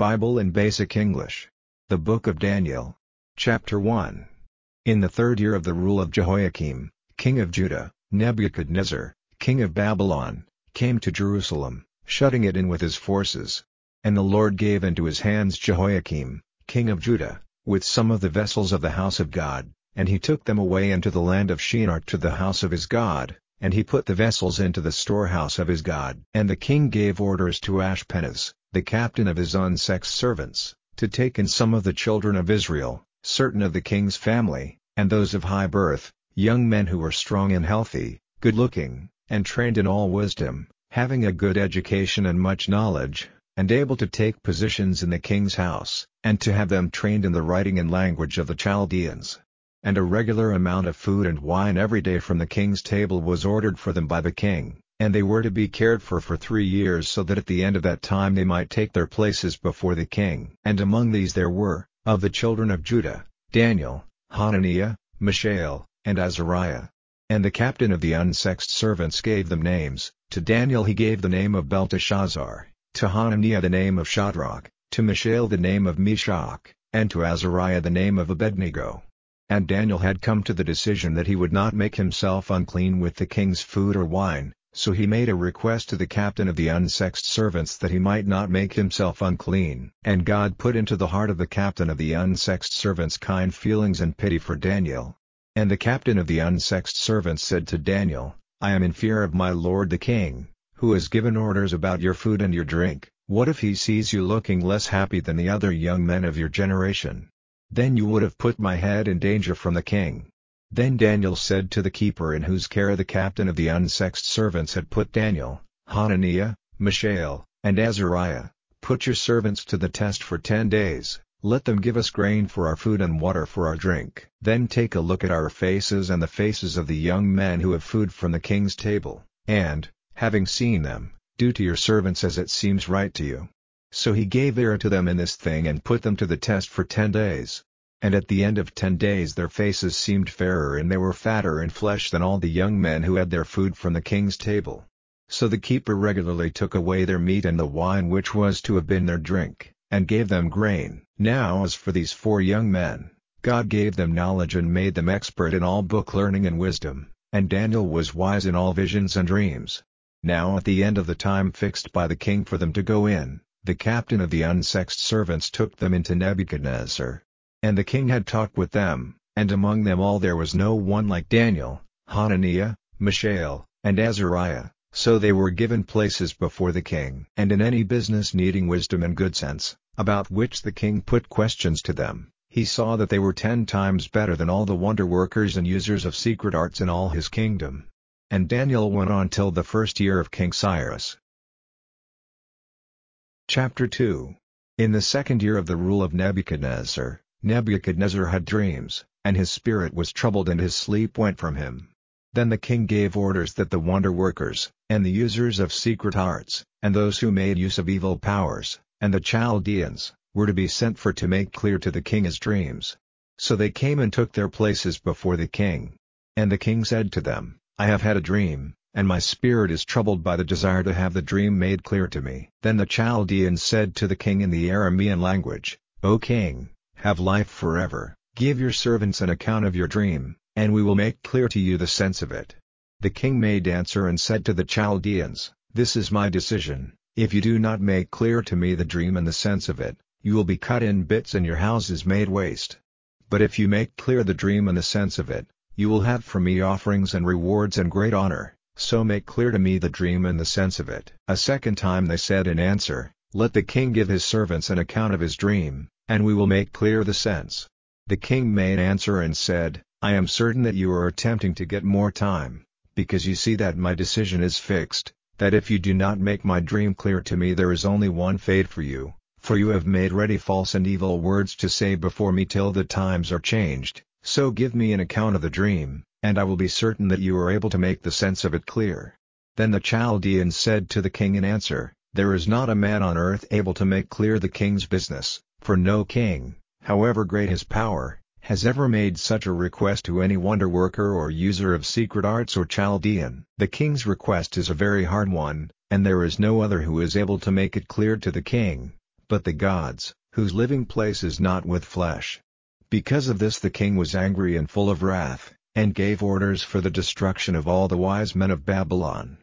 Bible in Basic English. The Book of Daniel. Chapter 1. In the third year of the rule of Jehoiakim, king of Judah, Nebuchadnezzar, king of Babylon, came to Jerusalem, shutting it in with his forces. And the Lord gave into his hands Jehoiakim, king of Judah, with some of the vessels of the house of God, and he took them away into the land of Shinar to the house of his God, and he put the vessels into the storehouse of his God. And the king gave orders to Ashpenaz, the captain of his unsexed servants, to take in some of the children of Israel, certain of the king's family, and those of high birth, young men who were strong and healthy, good-looking, and trained in all wisdom, having a good education and much knowledge, and able to take positions in the king's house, and to have them trained in the writing and language of the Chaldeans. And a regular amount of food and wine every day from the king's table was ordered for them by the king, and they were to be cared for for three years so that at the end of that time they might take their places before the king. And among these there were, of the children of Judah, Daniel, Hananiah, Mishael, and Azariah. And the captain of the unsexed servants gave them names, to Daniel he gave the name of Belteshazzar, to Hananiah the name of Shadrach, to Mishael the name of Meshach, and to Azariah the name of Abednego. And Daniel had come to the decision that he would not make himself unclean with the king's food or wine, so he made a request to the captain of the unsexed servants that he might not make himself unclean. And God put into the heart of the captain of the unsexed servants kind feelings and pity for Daniel. And the captain of the unsexed servants said to Daniel, I am in fear of my lord the king, who has given orders about your food and your drink, what if he sees you looking less happy than the other young men of your generation? Then you would have put my head in danger from the king. Then Daniel said to the keeper in whose care the captain of the unsexed servants had put Daniel, Hananiah, Mishael, and Azariah, Put your servants to the test for ten days, let them give us grain for our food and water for our drink. Then take a look at our faces and the faces of the young men who have food from the king's table, and, having seen them, do to your servants as it seems right to you. So he gave ear to them in this thing and put them to the test for ten days. And at the end of ten days their faces seemed fairer and they were fatter in flesh than all the young men who had their food from the king's table. So the keeper regularly took away their meat and the wine which was to have been their drink, and gave them grain. Now as for these four young men, God gave them knowledge and made them expert in all book learning and wisdom, and Daniel was wise in all visions and dreams. Now at the end of the time fixed by the king for them to go in, the captain of the unsexed servants took them into Nebuchadnezzar, and the king had talked with them, and among them all there was no one like Daniel, Hananiah, Mishael, and Azariah, so they were given places before the king. And in any business needing wisdom and good sense, about which the king put questions to them, he saw that they were ten times better than all the wonder workers and users of secret arts in all his kingdom. And Daniel went on till the first year of King Cyrus. Chapter 2 In the second year of the rule of Nebuchadnezzar, Nebuchadnezzar had dreams, and his spirit was troubled and his sleep went from him. Then the king gave orders that the wonder-workers, and the users of secret arts, and those who made use of evil powers, and the Chaldeans, were to be sent for to make clear to the king his dreams. So they came and took their places before the king. And the king said to them, I have had a dream, and my spirit is troubled by the desire to have the dream made clear to me. Then the Chaldeans said to the king in the Aramean language, O king, have life forever, give your servants an account of your dream, and we will make clear to you the sense of it. The king made answer and said to the Chaldeans, This is my decision, if you do not make clear to me the dream and the sense of it, you will be cut in bits and your houses made waste. But if you make clear the dream and the sense of it, you will have from me offerings and rewards and great honor, so make clear to me the dream and the sense of it. A second time they said in answer, Let the king give his servants an account of his dream, and we will make clear the sense. The king made answer and said, I am certain that you are attempting to get more time, because you see that my decision is fixed, that if you do not make my dream clear to me there is only one fate for you, for you have made ready false and evil words to say before me till the times are changed, so give me an account of the dream, and I will be certain that you are able to make the sense of it clear. Then the Chaldeans said to the king in answer, There is not a man on earth able to make clear the king's business, for no king, however great his power, has ever made such a request to any wonder-worker or user of secret arts or Chaldean. The king's request is a very hard one, and there is no other who is able to make it clear to the king, but the gods, whose living place is not with flesh. Because of this the king was angry and full of wrath, and gave orders for the destruction of all the wise men of Babylon.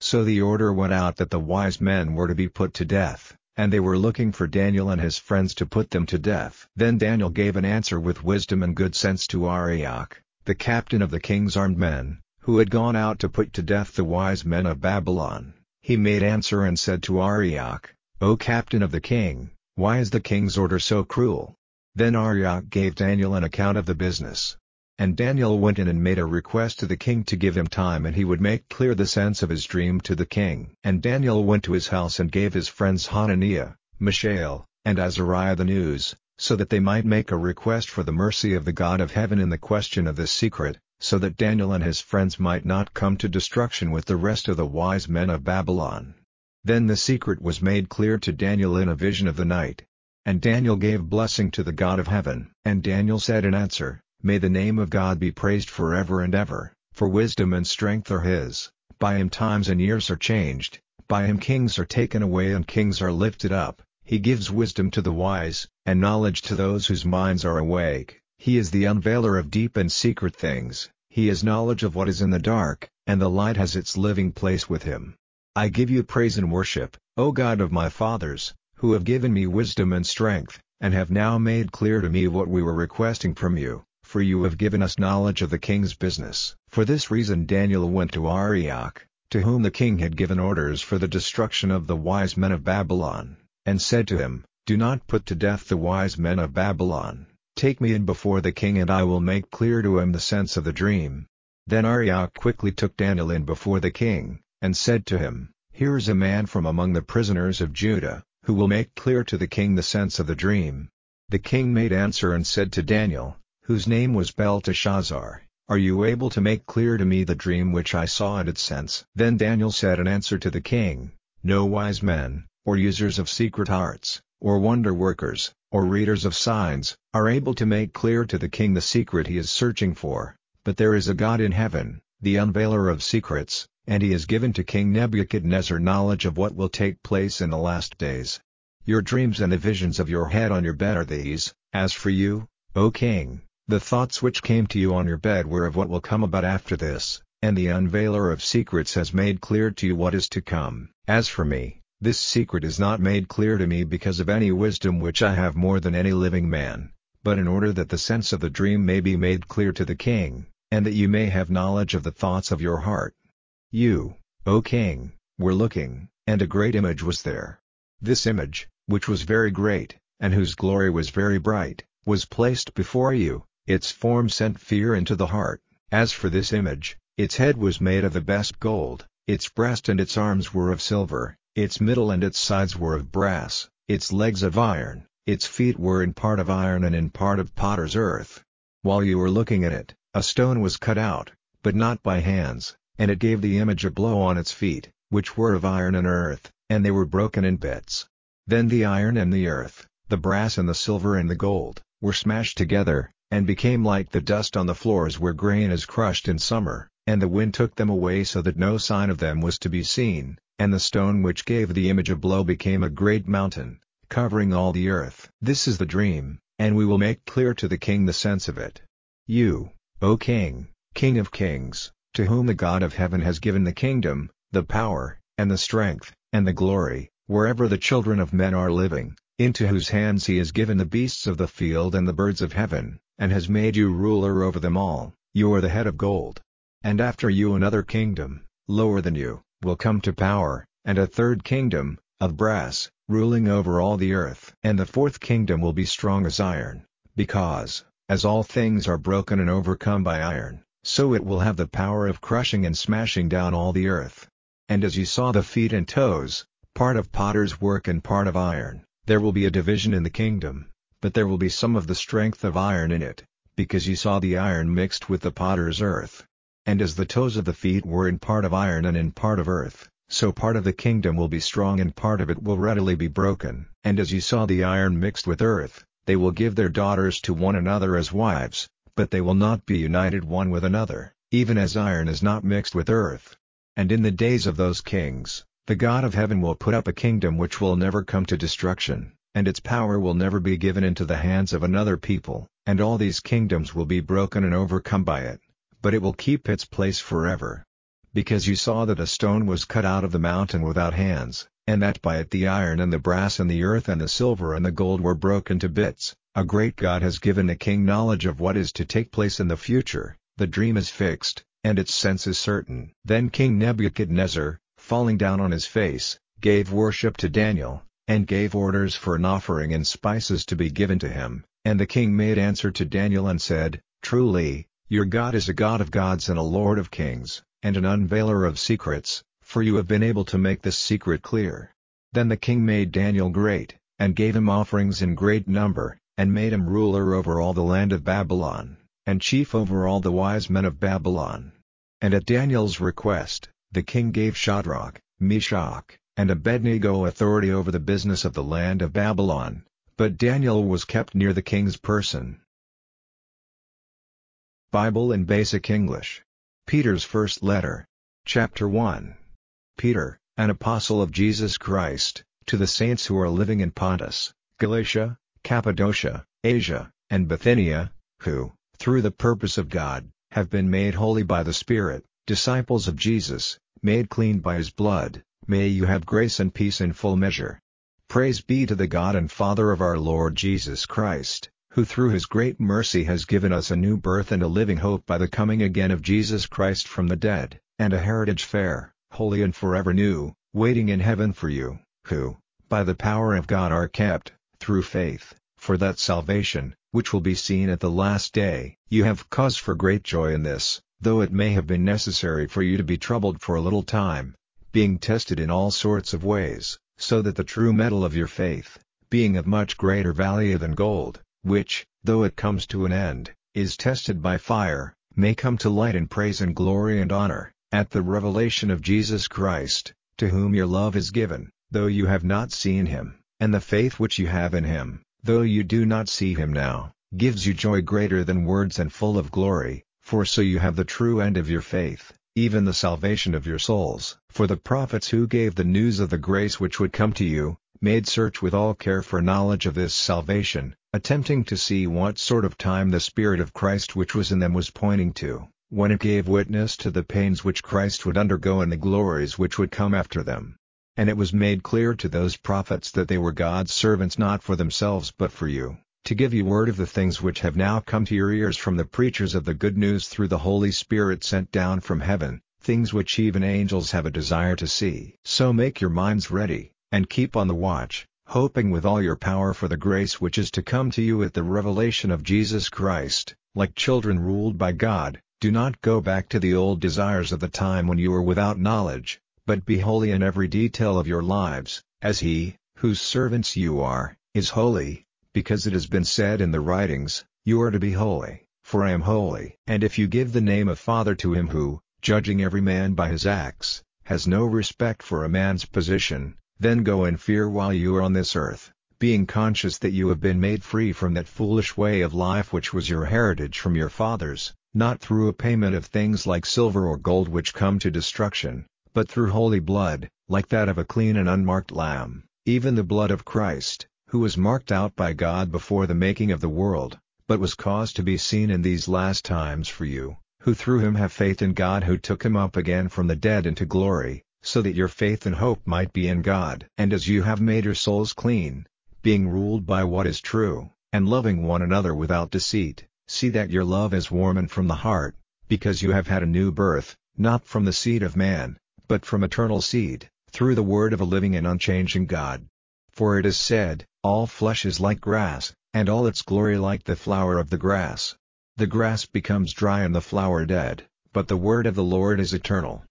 So the order went out that the wise men were to be put to death, and they were looking for Daniel and his friends to put them to death. Then Daniel gave an answer with wisdom and good sense to Arioch, the captain of the king's armed men, who had gone out to put to death the wise men of Babylon. He made answer and said to Arioch, O captain of the king, why is the king's order so cruel? Then Arioch gave Daniel an account of the business. And Daniel went in and made a request to the king to give him time and he would make clear the sense of his dream to the king. And Daniel went to his house and gave his friends Hananiah, Mishael, and Azariah the news, so that they might make a request for the mercy of the God of heaven in the question of this secret, so that Daniel and his friends might not come to destruction with the rest of the wise men of Babylon. Then the secret was made clear to Daniel in a vision of the night. And Daniel gave blessing to the God of heaven. And Daniel said in answer, May the name of God be praised forever and ever, for wisdom and strength are his, by him times and years are changed, by him kings are taken away and kings are lifted up, he gives wisdom to the wise, and knowledge to those whose minds are awake, he is the unveiler of deep and secret things, he has knowledge of what is in the dark, and the light has its living place with him. I give you praise and worship, O God of my fathers, who have given me wisdom and strength, and have now made clear to me what we were requesting from you, for you have given us knowledge of the king's business. For this reason Daniel went to Arioch, to whom the king had given orders for the destruction of the wise men of Babylon, and said to him, Do not put to death the wise men of Babylon, take me in before the king and I will make clear to him the sense of the dream. Then Arioch quickly took Daniel in before the king, and said to him, Here is a man from among the prisoners of Judah, who will make clear to the king the sense of the dream. The king made answer and said to Daniel, whose name was Belteshazzar, Are you able to make clear to me the dream which I saw and its sense? Then Daniel said in answer to the king, No wise men, or users of secret arts, or wonder workers, or readers of signs, are able to make clear to the king the secret he is searching for, but there is a God in heaven, the unveiler of secrets, and he has given to King Nebuchadnezzar knowledge of what will take place in the last days. Your dreams and the visions of your head on your bed are these, as for you, O king, the thoughts which came to you on your bed were of what will come about after this, and the unveiler of secrets has made clear to you what is to come. As for me, this secret is not made clear to me because of any wisdom which I have more than any living man, but in order that the sense of the dream may be made clear to the king, and that you may have knowledge of the thoughts of your heart. You, O king, were looking, and a great image was there. This image, which was very great, and whose glory was very bright, was placed before you, its form sent fear into the heart. As for this image, its head was made of the best gold, its breast and its arms were of silver, its middle and its sides were of brass, its legs of iron, its feet were in part of iron and in part of potter's earth. While you were looking at it, a stone was cut out, but not by hands, and it gave the image a blow on its feet, which were of iron and earth, and they were broken in bits. Then the iron and the earth, the brass and the silver and the gold, were smashed together, and became like the dust on the floors where grain is crushed in summer, and the wind took them away so that no sign of them was to be seen, and the stone which gave the image a blow became a great mountain, covering all the earth. This is the dream, and we will make clear to the king the sense of it. You, O king, king of kings, to whom the God of heaven has given the kingdom, the power, and the strength, and the glory, wherever the children of men are living, into whose hands he has given the beasts of the field and the birds of heaven, and has made you ruler over them all, you are the head of gold. And after you another kingdom, lower than you, will come to power, and a third kingdom, of brass, ruling over all the earth. And the fourth kingdom will be strong as iron, because, as all things are broken and overcome by iron, so it will have the power of crushing and smashing down all the earth. And as you saw the feet and toes, part of potter's work and part of iron, there will be a division in the kingdom, but there will be some of the strength of iron in it, because you saw the iron mixed with the potter's earth. And as the toes of the feet were in part of iron and in part of earth, so part of the kingdom will be strong and part of it will readily be broken. And as you saw the iron mixed with earth, they will give their daughters to one another as wives, but they will not be united one with another, even as iron is not mixed with earth. And in the days of those kings, the God of heaven will put up a kingdom which will never come to destruction, and its power will never be given into the hands of another people, and all these kingdoms will be broken and overcome by it, but it will keep its place forever. Because you saw that a stone was cut out of the mountain without hands, and that by it the iron and the brass and the earth and the silver and the gold were broken to bits, a great God has given the king knowledge of what is to take place in the future, the dream is fixed, and its sense is certain. Then King Nebuchadnezzar, falling down on his face, gave worship to Daniel, and gave orders for an offering and spices to be given to him, and the king made answer to Daniel and said, Truly, your God is a God of gods and a Lord of kings, and an unveiler of secrets, for you have been able to make this secret clear. Then the king made Daniel great, and gave him offerings in great number, and made him ruler over all the land of Babylon, and chief over all the wise men of Babylon. And at Daniel's request, the king gave Shadrach, Meshach, and Abednego authority over the business of the land of Babylon, but Daniel was kept near the king's person. Bible in Basic English. Peter's First Letter. Chapter 1. Peter, an apostle of Jesus Christ, to the saints who are living in Pontus, Galatia, Cappadocia, Asia, and Bithynia, who, through the purpose of God, have been made holy by the Spirit, disciples of Jesus, made clean by his blood, May you have grace and peace in full measure. Praise be to the God and Father of our Lord Jesus Christ, who through his great mercy has given us a new birth and a living hope by the coming again of Jesus Christ from the dead, and a heritage fair, holy and forever new, waiting in heaven for you, who, by the power of God are kept, through faith, for that salvation, which will be seen at the last day. You have cause for great joy in this, though it may have been necessary for you to be troubled for a little time, being tested in all sorts of ways, so that the true metal of your faith, being of much greater value than gold, which, though it comes to an end, is tested by fire, may come to light in praise and glory and honor, at the revelation of Jesus Christ, to whom your love is given, though you have not seen him, and the faith which you have in him, though you do not see him now, gives you joy greater than words and full of glory, for so you have the true end of your faith, even the salvation of your souls. For the prophets who gave the news of the grace which would come to you, made search with all care for knowledge of this salvation, attempting to see what sort of time the Spirit of Christ which was in them was pointing to, when it gave witness to the pains which Christ would undergo and the glories which would come after them. And it was made clear to those prophets that they were God's servants not for themselves but for you, to give you word of the things which have now come to your ears from the preachers of the good news through the Holy Spirit sent down from heaven, things which even angels have a desire to see. So make your minds ready, and keep on the watch, hoping with all your power for the grace which is to come to you at the revelation of Jesus Christ, like children ruled by God, do not go back to the old desires of the time when you were without knowledge, but be holy in every detail of your lives, as He, whose servants you are, is holy, because it has been said in the writings, You are to be holy, for I am holy. And if you give the name of Father to him who, judging every man by his acts, has no respect for a man's position, then go in fear while you are on this earth, being conscious that you have been made free from that foolish way of life which was your heritage from your fathers, not through a payment of things like silver or gold which come to destruction, but through holy blood, like that of a clean and unmarked lamb, even the blood of Christ, who was marked out by God before the making of the world, but was caused to be seen in these last times for you, who through him have faith in God who took him up again from the dead into glory, so that your faith and hope might be in God. And as you have made your souls clean, being ruled by what is true, and loving one another without deceit, see that your love is warm and from the heart, because you have had a new birth, not from the seed of man, but from eternal seed, through the word of a living and unchanging God. For it is said, All flesh is like grass, and all its glory like the flower of the grass. The grass becomes dry and the flower dead, but the word of the Lord is eternal.